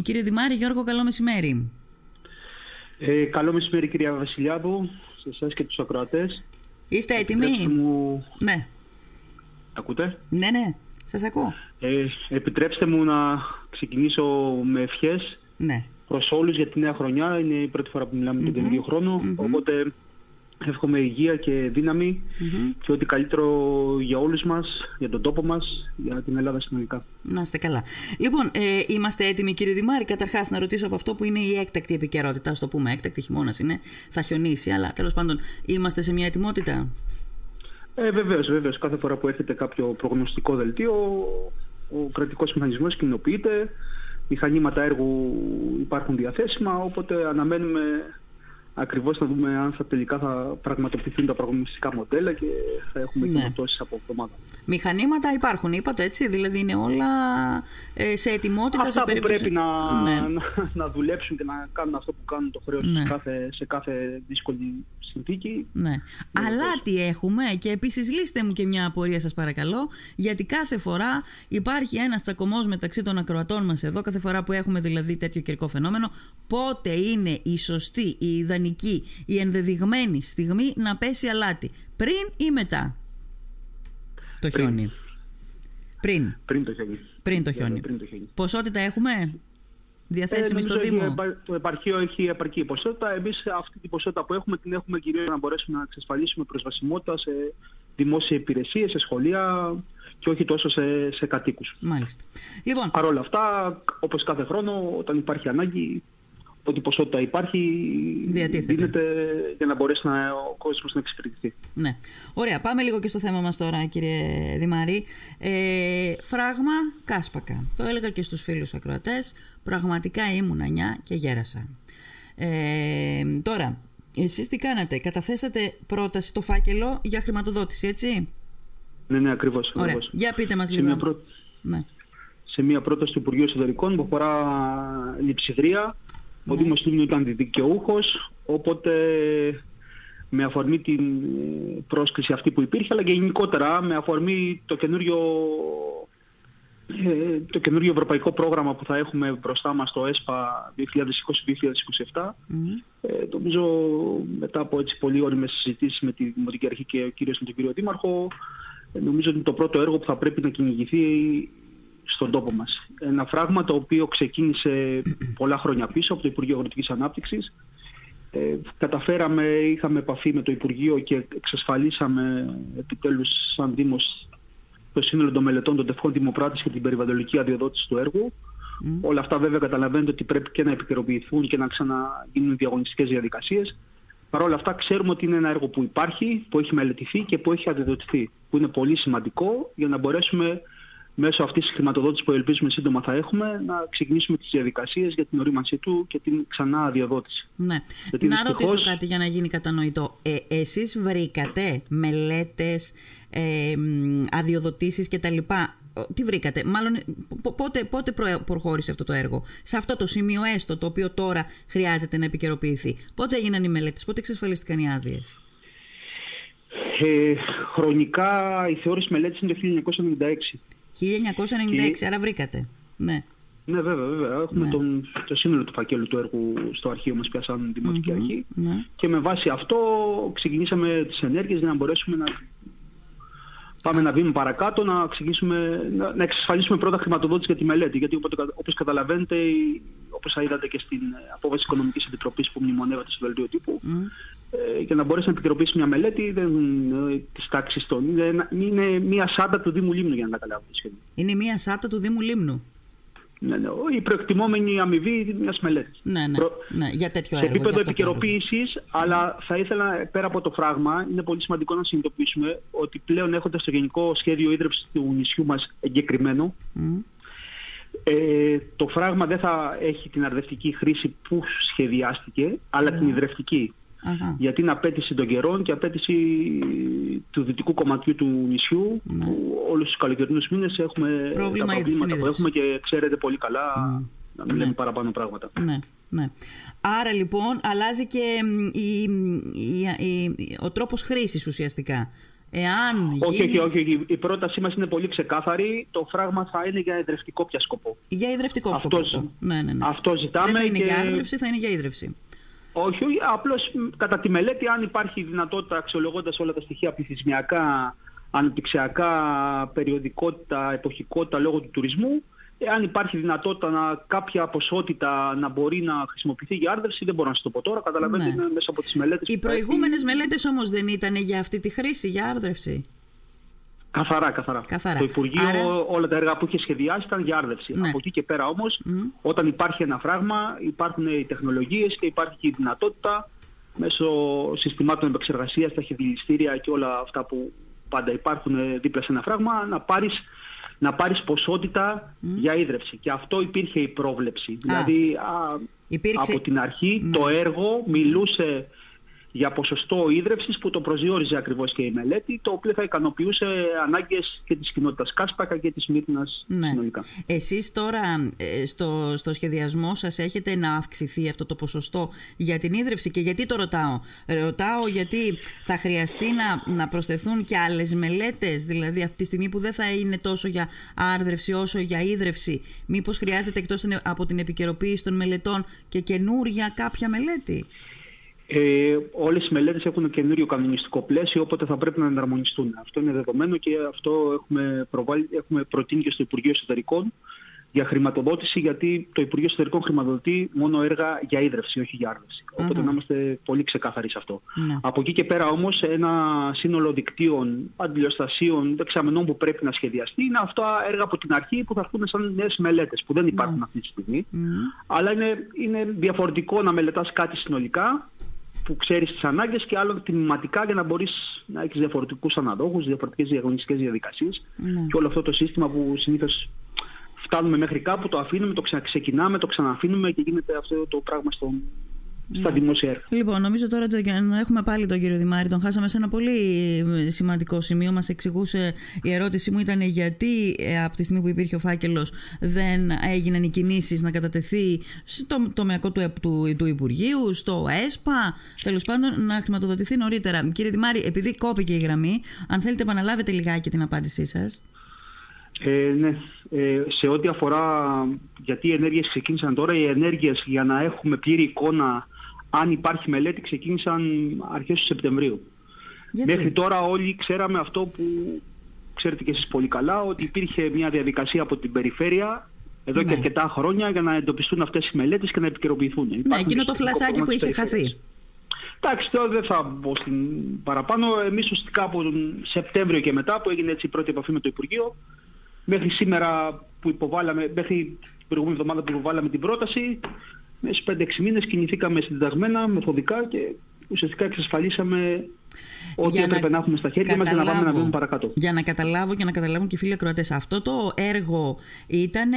κύριε Δημάρη, Γιώργο, καλό μεσημέρι. Ε, καλό μεσημέρι κυρία Βασιλιάδου, σε εσάς και τους ακροατές. Είστε έτοιμοι; Μου... Ναι. Ακούτε; Ναι, ναι. Σας ακούω. Ε, επιτρέψτε μου να ξεκινήσω με ευχές ναι. προς όλους για τη νέα χρονιά. Είναι η πρώτη φορά που μιλάμε mm-hmm. τον ίδιο χρόνο. Οπότε εύχομαι υγεία και δύναμη και ό,τι καλύτερο για όλους μας, για τον τόπο μας, για την Ελλάδα συνολικά. Να είστε καλά. Λοιπόν, ε, είμαστε έτοιμοι κύριε Δημάρη. Καταρχάς να ρωτήσω από αυτό που είναι η έκτακτη επικαιρότητα, ας το πούμε, έκτακτη χειμώνας είναι, θα χιονίσει, αλλά τέλος πάντων είμαστε σε μια ετοιμότητα; Ε, βεβαίως, βεβαίως. Κάθε φορά που έχετε κάποιο προγνωστικό δελτίο, ο κρατικός μηχανισμός κοινοποιείται, μηχανήματα έργου υπάρχουν διαθέσιμα, οπότε αναμένουμε Ακριβώς να δούμε αν θα τελικά θα πραγματοποιηθούν τα προγνωστικά μοντέλα και θα έχουμε ναι. από εβδομάδα. Μηχανήματα υπάρχουν, είπατε έτσι, δηλαδή είναι όλα ε, σε ετοιμότητα. Αυτά σε περίπτωση... που πρέπει να, ναι. να, να, δουλέψουν και να κάνουν αυτό που κάνουν το χρέος ναι. σε, κάθε, σε κάθε δύσκολη συνθήκη. Ναι. Αλλά τι έχουμε και επίσης λύστε μου και μια απορία σας παρακαλώ, γιατί κάθε φορά υπάρχει ένας τσακωμός μεταξύ των ακροατών μας εδώ, κάθε φορά που έχουμε δηλαδή τέτοιο καιρικό φαινόμενο, πότε είναι η σωστή, η ιδανική, η ενδεδειγμένη στιγμή να πέσει αλάτι. Πριν ή μετά; Το χιόνι. Πριν. Πριν το χιόνι. Πριν το χιόνι. Πριν το χιόνι. Ποσότητα έχουμε διαθέσιμη ε, στο Δήμο; Το επαρχείο έχει επαρκή ποσότητα. Εμείς αυτή την ποσότητα που έχουμε την έχουμε κυρίως να μπορέσουμε να εξασφαλίσουμε προσβασιμότητα σε δημόσια υπηρεσίες, σε σχολεία και όχι τόσο σε, σε κατοίκους. Μάλιστα. Λοιπόν. Παρ' όλα αυτά, όπως κάθε χρόνο, όταν υπάρχει ανάγκη, ό,τι ποσότητα υπάρχει δίνεται για να μπορέσει να, ο κόσμος να εξυπηρετηθεί. Ναι. Ωραία. Πάμε λίγο και στο θέμα μας τώρα κύριε Δημαρή. Ε, φράγμα Κάσπακα. Το έλεγα και στους φίλους ακροατές. Πραγματικά ήμουν 9 και γέρασα. Ε, τώρα, εσείς τι κάνατε; Καταθέσατε πρόταση το φάκελο για χρηματοδότηση, έτσι; Ναι, ναι, ακριβώς. Ωραία. ακριβώς. Για πείτε μας λίγο. Προ... Ναι. Σε μια πρόταση του Υπουργείου Εσωτερικών που αφορά λειψιδρία ο Δήμος Λίμνου ήταν δικαιούχος, οπότε με αφορμή την ε, πρόσκληση αυτή που υπήρχε, αλλά και γενικότερα με αφορμή το καινούριο, ε, το καινούριο ευρωπαϊκό πρόγραμμα που θα έχουμε μπροστά μας το ΕΣΠΑ 2020-2027. Ε, νομίζω μετά από έτσι πολύ όριμες συζητήσεις με τη Δημοτική Αρχή και ο κύριος τον κύριο Δήμαρχο, ε, νομίζω ότι είναι το πρώτο έργο που θα πρέπει να κυνηγηθεί στον τόπο μας. Ένα φράγμα το οποίο ξεκίνησε πολλά χρόνια πίσω από το Υπουργείο Αγροτικής Ανάπτυξης. Ε, καταφέραμε, είχαμε επαφή με το Υπουργείο και εξασφαλίσαμε επιτέλους σαν Δήμος το σύνολο των μελετών των τευχών δημοπράτης και την περιβαλλοντική αδειοδότηση του έργου. Όλα αυτά βέβαια καταλαβαίνετε ότι πρέπει και να επικαιροποιηθούν και να ξαναγίνουν διαγωνιστικές διαδικασίες. Παρ' όλα αυτά ξέρουμε ότι είναι ένα έργο που υπάρχει, που έχει μελετηθεί και που έχει αδειοδοτηθεί. Που είναι πολύ σημαντικό για να μπορέσουμε μέσω αυτής της χρηματοδότησης που ελπίζουμε σύντομα θα έχουμε, να ξεκινήσουμε τις διαδικασίες για την ορίμανσή του και την ξανά αδειοδότηση. Ναι. Γιατί να δυστυχώς... ρωτήσω κάτι για να γίνει κατανοητό. Ε, εσείς βρήκατε μελέτες, ε, αδειοδοτήσεις κτλ. Τι βρήκατε, μάλλον πότε, πότε προχώρησε αυτό το έργο, σε αυτό το σημείο έστω το οποίο τώρα χρειάζεται να επικαιροποιηθεί. Πότε έγιναν οι μελέτες, πότε εξασφαλίστηκαν οι άδειες; Ε, χρονικά η θεώρηση μελέτης είναι το 1996. 1996, άρα βρήκατε. Ναι. Ναι, βέβαια, βέβαια. Έχουμε ναι. τον, το σύνολο του φακέλου του έργου στο αρχείο μας πια σαν δημοτικη αρχή. Ναι. Και με βάση αυτό ξεκινήσαμε τις ενέργειες για να μπορέσουμε να πάμε ένα βήμα παρακάτω, να, ξεκινήσουμε, να, να εξασφαλίσουμε πρώτα χρηματοδότηση για τη μελέτη. Γιατί όπως καταλαβαίνετε, όπως είδατε και στην απόβαση Οικονομικής Επιτροπής που μνημονεύεται στο δελτίο τύπου, ε, για να μπορέσει να επικαιροποιήσει μια μελέτη δεν ε, της τάξης των. Είναι, είναι μια σάντα του Δήμου Λίμνου για να καταλάβετε σχεδόν. Είναι μια σάντα του Δήμου Λίμνου; Ναι, ναι, η προεκτιμόμενη αμοιβή μιας μελέτης. Ναι, ναι, ναι, για τέτοιο έργο. Σε επίπεδο επικαιροποίησης, αλλά θα ήθελα πέρα από το φράγμα, είναι πολύ σημαντικό να συνειδητοποιήσουμε ότι πλέον έχοντας το γενικό σχέδιο ίδρυψης του νησιού μας εγκεκριμένο, ε, το φράγμα δεν θα έχει την αρδευτική χρήση που σχεδιάστηκε, αλλά την υδρευτική. Γιατί είναι απέτηση των καιρών και απέτηση του δυτικού κομματιού του νησιού ναι. που όλους τους καλοκαιρινούς μήνες έχουμε Πρόβλημα τα προβλήματα που έχουμε και ξέρετε πολύ καλά να μην λέμε ναι. παραπάνω πράγματα. Ναι. Ναι. Άρα λοιπόν αλλάζει και η, η, η, ο τρόπος χρήσης ουσιαστικά. Εάν όχι, γίνει... όχι, όχι, η πρότασή μας είναι πολύ ξεκάθαρη. Το φράγμα θα είναι για ιδρευτικό πια σκοπό. Για ιδρευτικό αυτό, σκοπό. Ναι, ναι, ναι. Αυτό ζητάμε. Δεν θα είναι και... για άρδρευση, θα είναι για ίδρυυση. Όχι, όχι, απλώς κατά τη μελέτη αν υπάρχει δυνατότητα αξιολογώντας όλα τα στοιχεία πληθυσμιακά, αναπτυξιακά, περιοδικότητα, εποχικότητα λόγω του τουρισμού, αν υπάρχει δυνατότητα να, κάποια ποσότητα να μπορεί να χρησιμοποιηθεί για άρδευση, δεν μπορώ να σας το πω τώρα. Καταλαβαίνετε ναι. μέσα από τις μελέτες. Οι προηγούμενες μελέτες όμως δεν ήταν για αυτή τη χρήση, για άρδευση. Καθαρά, καθαρά. καθαρά. Το Υπουργείο Άρα... όλα τα έργα που είχε σχεδιάσει ήταν για άρδευση. Ναι. Από εκεί και πέρα όμως, όταν υπάρχει ένα φράγμα, υπάρχουν οι τεχνολογίες και υπάρχει και η δυνατότητα μέσω συστημάτων επεξεργασίας, τα χειδηλιστήρια και όλα αυτά που πάντα υπάρχουν δίπλα σε ένα φράγμα, να πάρει να πάρεις ποσότητα για ίδρυυση. Και αυτό υπήρχε η πρόβλεψη. Δηλαδή α, από την αρχή ναι. το έργο μιλούσε για ποσοστό ίδρυυσης που το προσδιορίζε ακριβώς και η μελέτη, το οποίο θα ικανοποιούσε ανάγκες και της κοινότητας Κάσπακα και της Μύρνας ναι. συνολικά. Εσείς τώρα ε, στο, στο σχεδιασμό σας έχετε να αυξηθεί αυτό το ποσοστό για την ίδρυυση και γιατί το ρωτάω; Ρωτάω γιατί θα χρειαστεί να, να προσθεθούν και άλλες μελέτες, δηλαδή από τη στιγμή που δεν θα είναι τόσο για άρδρευση όσο για ίδρυυση, μήπως χρειάζεται εκτός από την επικαιροποίηση των μελετών και καινούρια κάποια μελέτη; Ε, Όλες οι μελέτες έχουν καινούριο κανονιστικό πλαίσιο, οπότε θα πρέπει να εναρμονιστούν. Αυτό είναι δεδομένο και αυτό έχουμε, προβάλει, έχουμε προτείνει και στο Υπουργείο Εσωτερικών για χρηματοδότηση, γιατί το Υπουργείο Εσωτερικών χρηματοδοτεί μόνο έργα για ίδρυυση, όχι για άρδευση. Οπότε να είμαστε πολύ ξεκάθαροι σε αυτό. Ναι. Από εκεί και πέρα όμως, ένα σύνολο δικτύων, αντιλιοστασίων, δεξαμενών που πρέπει να σχεδιαστεί είναι αυτά έργα από την αρχή που θα έρθουν σαν νέες μελέτες, που δεν υπάρχουν αυτή τη στιγμή. Αλλά είναι, είναι διαφορετικό να μελετάς κάτι συνολικά που ξέρεις τις ανάγκες και άλλο τμηματικά για να μπορείς να έχεις διαφορετικούς αναδόχους, διαφορετικές διαγωνιστικές διαδικασίες ναι. και όλο αυτό το σύστημα που συνήθως φτάνουμε μέχρι κάπου, το αφήνουμε, το ξαναξεκινάμε, το ξαναφήνουμε και γίνεται αυτό το πράγμα στον, στα ναι. δημόσια έργα. Λοιπόν, νομίζω τώρα το, για να έχουμε πάλι τον κύριο Δημάρη, τον χάσαμε σε ένα πολύ σημαντικό σημείο. Μας εξηγούσε, η ερώτησή μου ήταν γιατί ε, από τη στιγμή που υπήρχε ο φάκελος δεν έγιναν οι κινήσεις να κατατεθεί στο τομεακό του, του, του Υπουργείου, στο ΕΣΠΑ, τέλος πάντων να χρηματοδοτηθεί νωρίτερα. Κύριε Δημάρη, επειδή κόπηκε η γραμμή, αν θέλετε επαναλάβετε λιγάκι την απάντησή σας. Ε, ναι. Ε, σε ό,τι αφορά γιατί οι ενέργειες ξεκίνησαν τώρα, οι ενέργειες για να έχουμε πλήρη εικόνα αν υπάρχει μελέτη, ξεκίνησαν αρχές του Σεπτεμβρίου. Μέχρι τώρα όλοι ξέραμε αυτό που ξέρετε και εσείς πολύ καλά, ότι υπήρχε μια διαδικασία από την περιφέρεια εδώ ναι. και αρκετά χρόνια για να εντοπιστούν αυτές οι μελέτες και να επικαιροποιηθούν. Ναι, εκείνο το φλασάκι που είχε χαθεί. Εντάξει, τώρα δεν θα μπω στην παραπάνω. Εμείς ουσιαστικά από τον Σεπτέμβριο και μετά που έγινε έτσι η πρώτη επαφή με το Υπουργείο, μέχρι σήμερα που υποβάλαμε, μέχρι την προηγούμενη εβδομάδα που υποβάλαμε την πρόταση, μέσα στους 5-6 μήνες κινηθήκαμε συνταγμένα, μεθοδικά και ουσιαστικά εξασφαλίσαμε ό,τι έπρεπε να, έχουμε στα χέρια μας για να πάμε να βγούμε παρακάτω. Για να καταλάβω και να καταλάβουν και οι φίλοι ακροατές, αυτό το έργο ήταν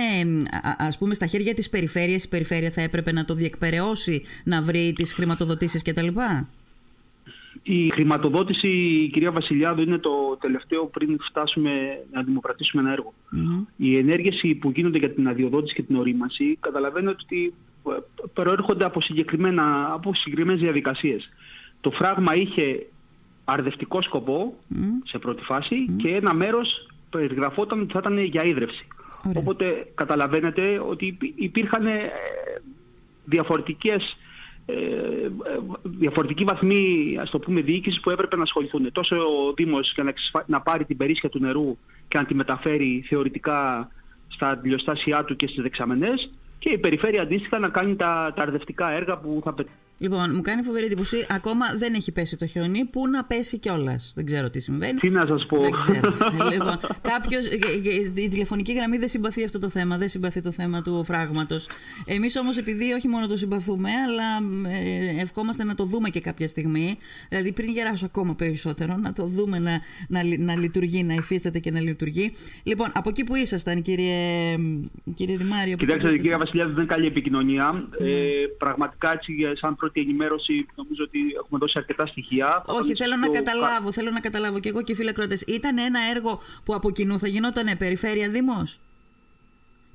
ας πούμε στα χέρια της περιφέρειας, η περιφέρεια θα έπρεπε να το διεκπαιρεώσει, να βρει τις χρηματοδοτήσεις κτλ. Η χρηματοδότηση, η κυρία Βασιλιάδου, είναι το τελευταίο πριν φτάσουμε να δημοκρατήσουμε ένα έργο. Οι ενέργειες που γίνονται για την αδειοδότηση και την ορίμανση, καταλαβαίνετε ότι προέρχονται από, συγκεκριμένα, από συγκεκριμένες διαδικασίες. Το φράγμα είχε αρδευτικό σκοπό σε πρώτη φάση και ένα μέρος περιγραφόταν ότι θα ήταν για ίδρυυση. Οπότε καταλαβαίνετε ότι υπήρχαν ε, διαφορετικές ε, ε, διαφορετικοί βαθμοί ας το πούμε διοίκησης που έπρεπε να ασχοληθούν. Τόσο ο Δήμος για να, να πάρει την περίσσια του νερού και να τη μεταφέρει θεωρητικά στα αντιλιοστάσια του και στις δεξαμενές και η περιφέρεια αντίστοιχα να κάνει τα, τα αρδευτικά έργα που θα πετύχει. Λοιπόν, μου κάνει φοβερή εντύπωση. Ακόμα δεν έχει πέσει το χιόνι. Πού να πέσει κιόλας. Δεν ξέρω τι συμβαίνει. Τι να σας πω. Δεν ξέρω. λοιπόν, κάποιος. Η τηλεφωνική γραμμή δεν συμπαθεί αυτό το θέμα. Δεν συμπαθεί το θέμα του φράγματος. Εμείς όμως, επειδή όχι μόνο το συμπαθούμε, αλλά ε, ευχόμαστε να το δούμε και κάποια στιγμή. Δηλαδή, πριν γεράσω ακόμα περισσότερο, να το δούμε να, να, να λειτουργεί, να υφίσταται και να λειτουργεί. Λοιπόν, από εκεί που ήσασταν, κύριε, κύριε Δημάρη. Κοιτάξτε, κύριε Βασιλιάδη, δεν είναι καλή επικοινωνία. Mm. Ε, πραγματικά, έτσι, σαν πρώτη ενημέρωση νομίζω ότι έχουμε δώσει αρκετά στοιχεία. Όχι, θέλω να καταλάβω, θέλω να καταλάβω και εγώ και οι φίλοι ακροατές. Ήταν ένα έργο που από κοινού θα γινόταν περιφέρεια Δήμος;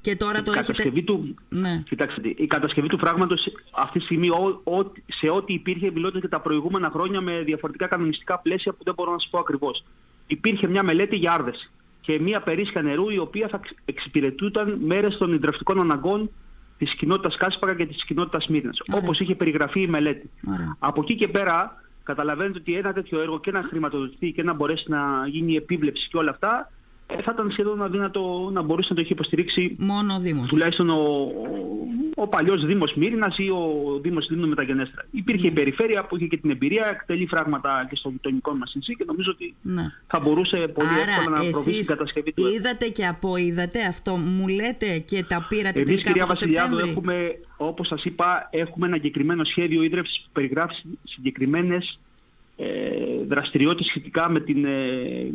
Και τώρα η το έχετε... Του... Ναι. Κοιτάξτε, η κατασκευή του φράγματος αυτή τη στιγμή ο, ο, σε ό,τι υπήρχε μιλώντας και τα προηγούμενα χρόνια με διαφορετικά κανονιστικά πλαίσια που δεν μπορώ να σας πω ακριβώς. υπήρχε μια μελέτη για άρδεση και μια περίσσια νερού η οποία θα εξυπηρετούταν μέρες των υδρευτικών αναγκών της κοινότητας Κάσπακα και της κοινότητας Μύρνας, όπως είχε περιγραφεί η μελέτη. Από εκεί και πέρα καταλαβαίνετε ότι ένα τέτοιο έργο και να χρηματοδοτηθεί και να μπορέσει να γίνει επίβλεψη και όλα αυτά ε, θα ήταν σχεδόν αδύνατο να μπορούσε να το έχει υποστηρίξει μόνο ο Δήμος. τουλάχιστον ο, ο, ο παλιός Δήμος Μύρινας ή ο Δήμος Λίμνου Μεταγενέστρα. Υπήρχε η περιφέρεια που είχε και την εμπειρία, εκτελεί φράγματα και στο γειτονικό μας νησί και νομίζω ότι ναι. θα μπορούσε πολύ Άρα, εύκολα να προβεί στην κατασκευή του. Είδατε και αποείδατε αυτό, μου λέτε και τα πήρατε Εμείς, τελικά κυρία Βασιλιάδου, έχουμε, όπως σας είπα, έχουμε ένα εγκεκριμένο σχέδιο ίδρυυσης που περιγράφει συγκεκριμένες ε, δραστηριότητες σχετικά με την ε,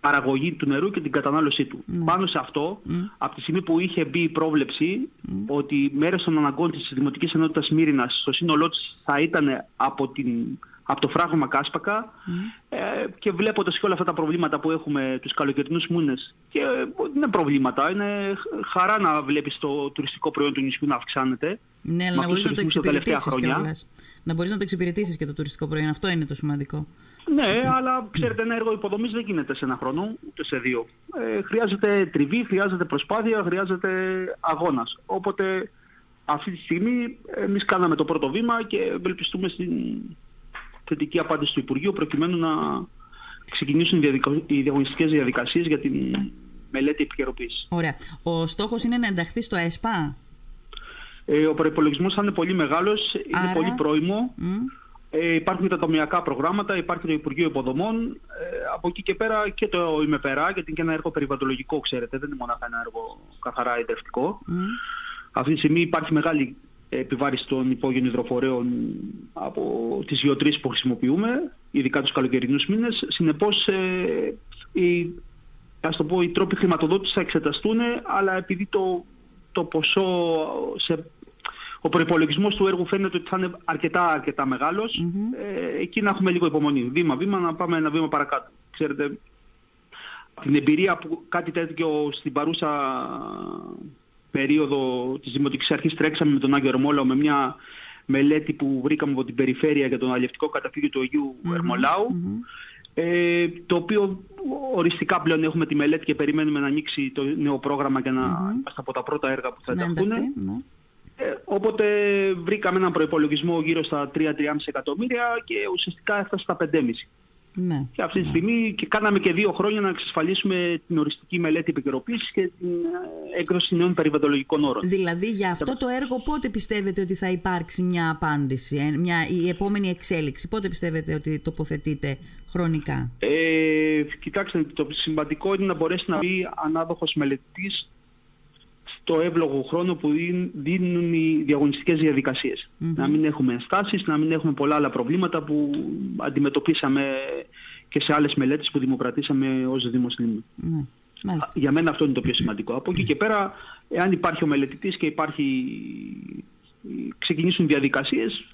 παραγωγή του νερού και την κατανάλωσή του. Mm. Πάνω σε αυτό, mm. από τη στιγμή που είχε μπει η πρόβλεψη mm. ότι μέρος των αναγκών της Δημοτικής Ενότητας Μύρινας στο σύνολό της θα ήταν από, την, από το φράγμα Κάσπακα ε, και βλέποντας και όλα αυτά τα προβλήματα που έχουμε τους καλοκαιρινούς μήνες και ε, είναι προβλήματα, είναι χαρά να βλέπεις το τουριστικό προϊόν του νησιού να αυξάνεται. Ναι, αλλά να μπορείς να το εξυπηρετήσεις Να μπορείς να το εξυπηρετήσεις και το τουριστικό προϊόν, αυτό είναι το σημαντικό. Ναι, αλλά ξέρετε, ένα έργο υποδομής δεν γίνεται σε ένα χρόνο, ούτε σε δύο. Ε, χρειάζεται τριβή, χρειάζεται προσπάθεια, χρειάζεται αγώνας. Οπότε αυτή τη στιγμή εμείς κάναμε το πρώτο βήμα και ευελπιστούμε στην θετική απάντηση του Υπουργείου προκειμένου να ξεκινήσουν οι διαγωνιστικές διαδικασίες για την μελέτη επικαιροποίησης. Ωραία. Ο στόχος είναι να ενταχθεί στο ΕΣΠΑ; Ε, ο προπολογισμό θα είναι πολύ μεγάλος, είναι πολύ πρόημο. Ε, υπάρχουν τα τομιακά προγράμματα, υπάρχει το Υπουργείο Υποδομών. Ε, από εκεί και πέρα και το ΙΜΕΠΕΡΑ, γιατί είναι και ένα έργο περιβαλλοντολογικό, ξέρετε, δεν είναι μόνο ένα έργο καθαρά ιδρυτικό. Mm. Αυτή τη στιγμή υπάρχει μεγάλη επιβάρηση των υπόγειων υδροφορέων από τις γεωτρήσεις που χρησιμοποιούμε, ειδικά τους καλοκαιρινούς μήνες. Συνεπώς, ε, οι, ας το πω, οι τρόποι χρηματοδότησης θα εξεταστούν, αλλά επειδή το, το ποσό σε ο προπολογισμό του έργου φαίνεται ότι θα είναι αρκετά, αρκετά μεγάλος. Ε, εκεί να έχουμε λίγο υπομονή. Βήμα-βήμα να πάμε ένα βήμα παρακάτω. Ξέρετε, την εμπειρία που κάτι τέτοιο στην παρούσα περίοδο της Δημοτικής Αρχής τρέξαμε με τον Άγιο Ερμόλαο με μια μελέτη που βρήκαμε από την περιφέρεια για τον αλληλευτικό καταφύγιο του Αγίου Ερμολάου. Ε, το οποίο οριστικά πλέον έχουμε τη μελέτη και περιμένουμε να ανοίξει το νέο πρόγραμμα για να είμαστε από τα πρώτα έργα που θα ναι, ενταχθούν. Ναι. Ε, οπότε βρήκαμε έναν προϋπολογισμό γύρω στα 3-3,5 εκατομμύρια και ουσιαστικά έφτασε στα 5,5. Ναι. Και αυτή τη στιγμή και κάναμε και δύο χρόνια να εξασφαλίσουμε την οριστική μελέτη επικαιροποίησης και την ε, έκδοση νέων περιβαλλοντολογικών όρων. Δηλαδή, για αυτό το έργο, πότε πιστεύετε ότι θα υπάρξει μια απάντηση, ε, μια, η επόμενη εξέλιξη, πότε πιστεύετε ότι τοποθετείτε χρονικά; Ε, κοιτάξτε, το σημαντικό είναι να μπορέσει να μπει ανάδοχος μελετής το εύλογο χρόνο που δίνουν οι διαγωνιστικές Να μην έχουμε ενστάσεις, να μην έχουμε πολλά άλλα προβλήματα που αντιμετωπίσαμε και σε άλλες μελέτες που δημοκρατήσαμε ως Δήμος mm Για μένα αυτό είναι το πιο σημαντικό. Από εκεί και πέρα, εάν υπάρχει ο μελετητής και υπάρχει, ξεκινήσουν διαδικασίες,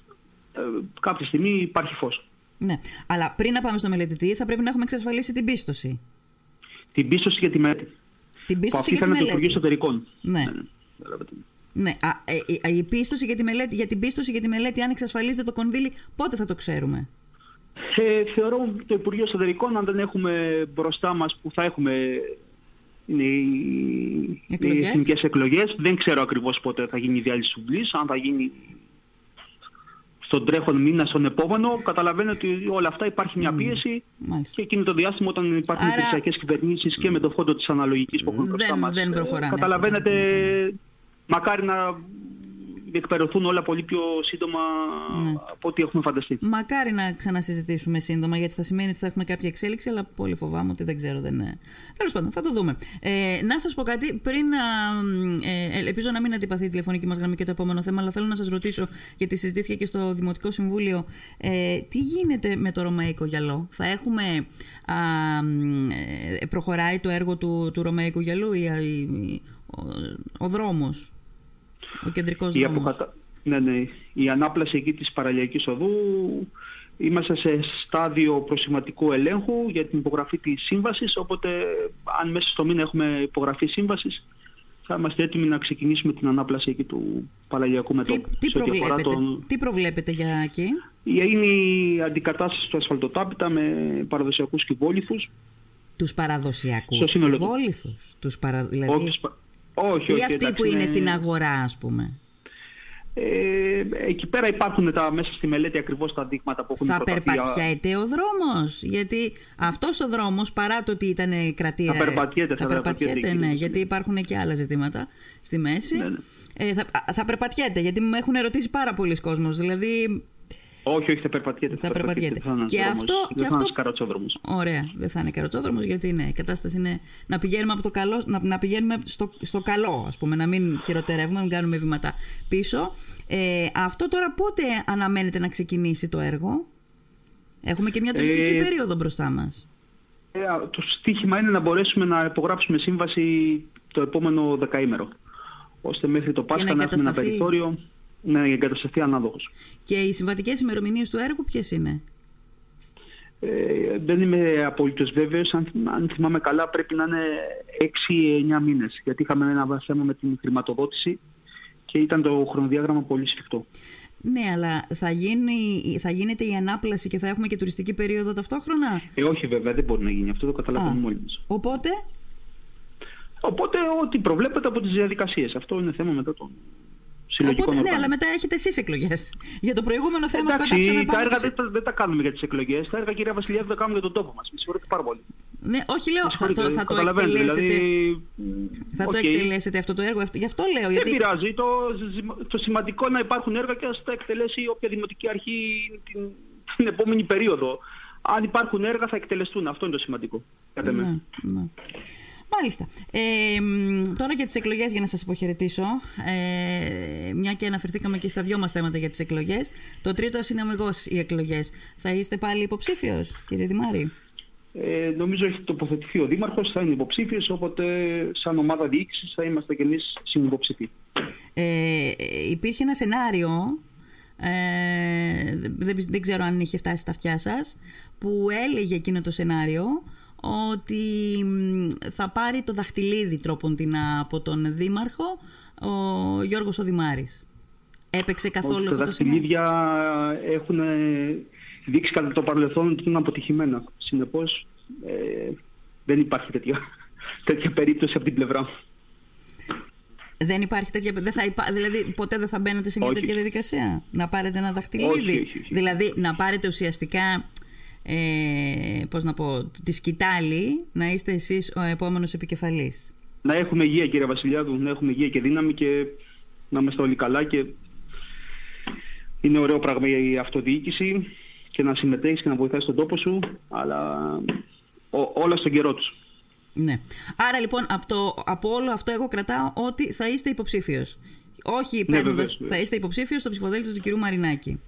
ε, κάποια στιγμή υπάρχει φως. Ναι, αλλά πριν να πάμε στο μελετητή θα πρέπει να έχουμε εξασφαλίσει την πίστοση. Την πίστοση για τη μελέτη. Την πίστοση αυτή θα είναι το Υπουργείο Εσωτερικών. Ναι. ναι. ναι. Α, ε, η πίστοση για, τη μελέτη, για την πίστοση για τη μελέτη, αν εξασφαλίζεται το κονδύλι, πότε θα το ξέρουμε; Ε, θεωρώ το Υπουργείο Εσωτερικών, αν δεν έχουμε μπροστά μας που θα έχουμε είναι οι, εκλογές. οι εθνικές εκλογές. Δεν ξέρω ακριβώς πότε θα γίνει η διάλυση του αν θα γίνει στον τρέχον μήνα, στον επόμενο, καταλαβαίνετε ότι όλα αυτά υπάρχει μια πίεση mm. και εκείνο το διάστημα όταν υπάρχουν Άρα... κυβερνήσει κυβερνήσεις και με το φόντο της αναλογικής που έχουμε μπροστά μας. Δεν προχωράνε. Καταλαβαίνετε, μακάρι να διεκπαιρεθούν όλα πολύ πιο σύντομα ναι. από ό,τι έχουμε φανταστεί. Μακάρι να ξανασυζητήσουμε σύντομα, γιατί θα σημαίνει ότι θα έχουμε κάποια εξέλιξη, αλλά πολύ φοβάμαι ότι δεν ξέρω. Δεν... Τέλος πάντων, θα το δούμε. Ε, να σας πω κάτι, πριν. Ε, ελπίζω να μην αντιπαθεί η τηλεφωνική μας γραμμή και το επόμενο θέμα, αλλά θέλω να σας ρωτήσω, γιατί συζητήθηκε και στο Δημοτικό Συμβούλιο, ε, τι γίνεται με το Ρωμαϊκό γυαλό; Θα έχουμε. Α, ε, προχωράει το έργο του, του Ρωμαϊκού γυαλού ή, ή ο, ο δρόμος; Ο κεντρικός η αποκατα... ναι, ναι. Η ανάπλαση εκεί της παραλιακής οδού είμαστε σε στάδιο προσηματικού ελέγχου για την υπογραφή της σύμβασης, οπότε αν μέσα στο μήνα έχουμε υπογραφή σύμβασης θα είμαστε έτοιμοι να ξεκινήσουμε την ανάπλαση εκεί του παραλιακού μετώπου. Τι, τι, προβλέπετε, τον... τι προβλέπετε για εκεί; Είναι η αντικατάσταση του ασφαλτοτάπητα με παραδοσιακούς κυβόληθους Τους παραδοσιακούς Στο σύνολο του. κυβόληθους. Τους παρα... δηλαδή... Όχι, σπα- όχι, όχι, ή αυτοί εντάξει, που είναι στην αγορά, ας πούμε. Ε, εκεί πέρα υπάρχουν τα, μέσα στη μελέτη ακριβώς τα δείγματα που έχουν Θα προταθεί. περπατιέται ο δρόμος, γιατί αυτός ο δρόμος παρά το ότι ήταν κρατήρα... Θα περπατιέται, θα περπατιέται, ναι, κύριε. γιατί υπάρχουν και άλλα ζητήματα στη μέση. Ναι, ναι. Ε, θα, α, θα περπατιέται, γιατί με έχουν ερωτήσει πάρα πολλοί κόσμος, δηλαδή... Όχι, όχι, θα περπατιέται. Θα περπατιέται. Δεν θα είναι Και ένας αυτό- δρόμος. και Δεν θα είναι αυτό- ένας καρατσόδρομος. Ωραία, δεν θα είναι καροτσόδρομος, γιατί ναι, η κατάσταση είναι να πηγαίνουμε, από το καλό, να, να πηγαίνουμε στο, στο καλό, ας πούμε, να μην χειροτερεύουμε, να μην κάνουμε βήματα πίσω. Ε, αυτό τώρα πότε αναμένεται να ξεκινήσει το έργο; Έχουμε και μια τουριστική Ε, περίοδο μπροστά μας. Ε, το στίχημα είναι να μπορέσουμε να υπογράψουμε σύμβαση το επόμενο δεκαήμερο. Ώστε μέχρι το Πάσχα να να, έχουμε ένα εγκατασταθεί. περιθώριο να εγκατασταθεί ανάδοχος. Και οι συμβατικές ημερομηνίες του έργου ποιες είναι; Ε, δεν είμαι απολύτως βέβαιος. Αν, αν θυμάμαι καλά πρέπει να είναι 6-9 μήνες. Γιατί είχαμε ένα θέμα με την χρηματοδότηση και ήταν το χρονοδιάγραμμα πολύ σφιχτό. Ναι, αλλά θα, γίνει, θα γίνεται η ανάπλαση και θα έχουμε και τουριστική περίοδο ταυτόχρονα; Ε, όχι βέβαια, δεν μπορεί να γίνει αυτό, το καταλαβαίνουμε Α. όλοι μας. Οπότε, Οπότε ό,τι προβλέπεται από τις διαδικασίες. Αυτό είναι θέμα μετά των συλλογικών οπότε ναι, οργάνων. αλλά μετά έχετε εσείς εκλογές. Για το προηγούμενο θέμα σκοτάψαμε Εντάξει, τα πάνω έργα στις- δεν, τα- δεν τα κάνουμε για τις εκλογές. Τα έργα, κυρία Βασιλιάδη, τα κάνουμε για τον τόπο μας. Με συγχωρείτε πάρα πολύ. Ναι, όχι λέω, Με θα το, συγχωρείτε, θα το καταλαβαίνετε, εκτελέσετε. Δηλαδή, Θα το οκ. εκτελέσετε αυτό το έργο. αυτό- Γι' αυτό λέω. Δεν Γιατί... πειράζει. Το, το σημαντικό να υπάρχουν έργα και ας τα εκτελέσει όποια δημοτική αρχή την, την επόμενη περίοδο. Αν υπάρχουν έργα θα εκτελεστούν. Αυτό είναι το σημαντικό. Κατ' εμέ. Ναι, ναι. Μάλιστα. Ε, μ, τώρα για τις εκλογές για να σας υποχαιρετήσω, ε, μια και αναφερθήκαμε και στα δυο μας θέματα για τις εκλογές. Το τρίτο ας είναι αμιγώς οι εκλογές. Θα είστε πάλι υποψήφιος, κύριε Δημάρη; Ε, νομίζω έχει τοποθετηθεί ο Δήμαρχος, θα είναι υποψήφιος, οπότε σαν ομάδα διοίκησης θα είμαστε κι εμείς συνυποψηφοί. Ε, υπήρχε ένα σενάριο, ε, δεν, δεν ξέρω αν είχε φτάσει στα αυτιά σας, που έλεγε εκείνο το σενάριο ότι μ, θα πάρει το δαχτυλίδι τρόπον την από τον Δήμαρχο ο Γιώργος ο Δημάρης. Έπαιξε καθόλου Ότι αυτό τα το σενάριο. δαχτυλίδια έχουν ε, δείξει κατά το παρελθόν ότι είναι αποτυχημένα. Συνεπώς ε, δεν υπάρχει τέτοια, τέτοια περίπτωση από την πλευρά μου. Δεν υπάρχει τέτοια. Δεν θα υπά... Δηλαδή, ποτέ δεν θα μπαίνετε σε μια Όχι. τέτοια διαδικασία; Να πάρετε ένα δαχτυλίδι; Όχι, όχι, όχι. Δηλαδή, να πάρετε ουσιαστικά. Ε, πώς να πω, τη σκητάλη να είστε εσείς ο επόμενος επικεφαλής. Να έχουμε υγεία κύριε Βασιλιάδου, να έχουμε υγεία και δύναμη και να είμαστε όλοι καλά και είναι ωραίο πράγμα η αυτοδιοίκηση και να συμμετέχεις και να βοηθάς τον τόπο σου, αλλά ό- όλα στον καιρό τους. Ναι. Άρα λοιπόν από, το, από όλο αυτό εγώ κρατάω ότι θα είστε υποψήφιος. Όχι παίρνοντας, Ναι, βεβαίως, βεβαίως. θα είστε υποψήφιος στο ψηφοδέλτιο του κυρίου Μαρινάκη.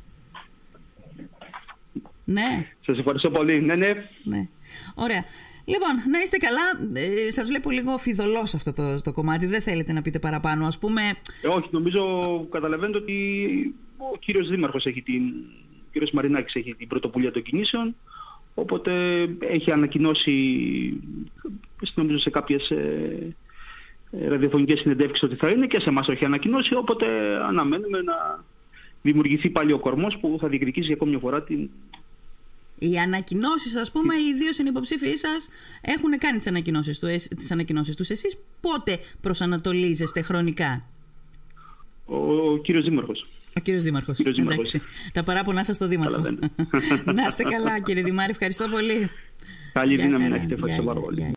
Ναι. Σας ευχαριστώ πολύ. Ναι, ναι. Ναι. Ωραία. Λοιπόν, να είστε καλά. Ε, σας βλέπω λίγο φιδωλός αυτό το, το κομμάτι. Δεν θέλετε να πείτε παραπάνω. Ας πούμε, Ε, όχι, νομίζω καταλαβαίνετε ότι ο κύριος Δήμαρχος έχει την... Ο κύριος Μαρινάκης έχει την πρωτοβουλία των κινήσεων, οπότε έχει ανακοινώσει, νομίζω σε κάποιες ε, ε, ραδιοφωνικές συνεντεύξεις ότι θα είναι και σε εμάς το έχει ανακοινώσει, οπότε αναμένουμε να δημιουργηθεί πάλι ο κορμός που θα διεκδικήσει για ακόμη μια φορά την... οι ανακοινώσεις, ας πούμε, οι δύο συνυποψήφοι σας έχουν κάνει τις ανακοινώσεις, του, τις ανακοινώσεις τους. Εσείς πότε προσανατολίζεστε χρονικά; ο, ο κύριος Δήμαρχος. Ο κύριος Δήμαρχος. Κύριος Δήμαρχος. Εντάξει. Τα παράπονά σας στο Δήμαρχο. Καταλαβαίνω. να είστε καλά κύριε Δημάρη. Ευχαριστώ πολύ. Καλή Γεια δύναμη χαρά. να έχετε. Ευχαριστώ Γεια, πάρα γεια, πολύ. γεια.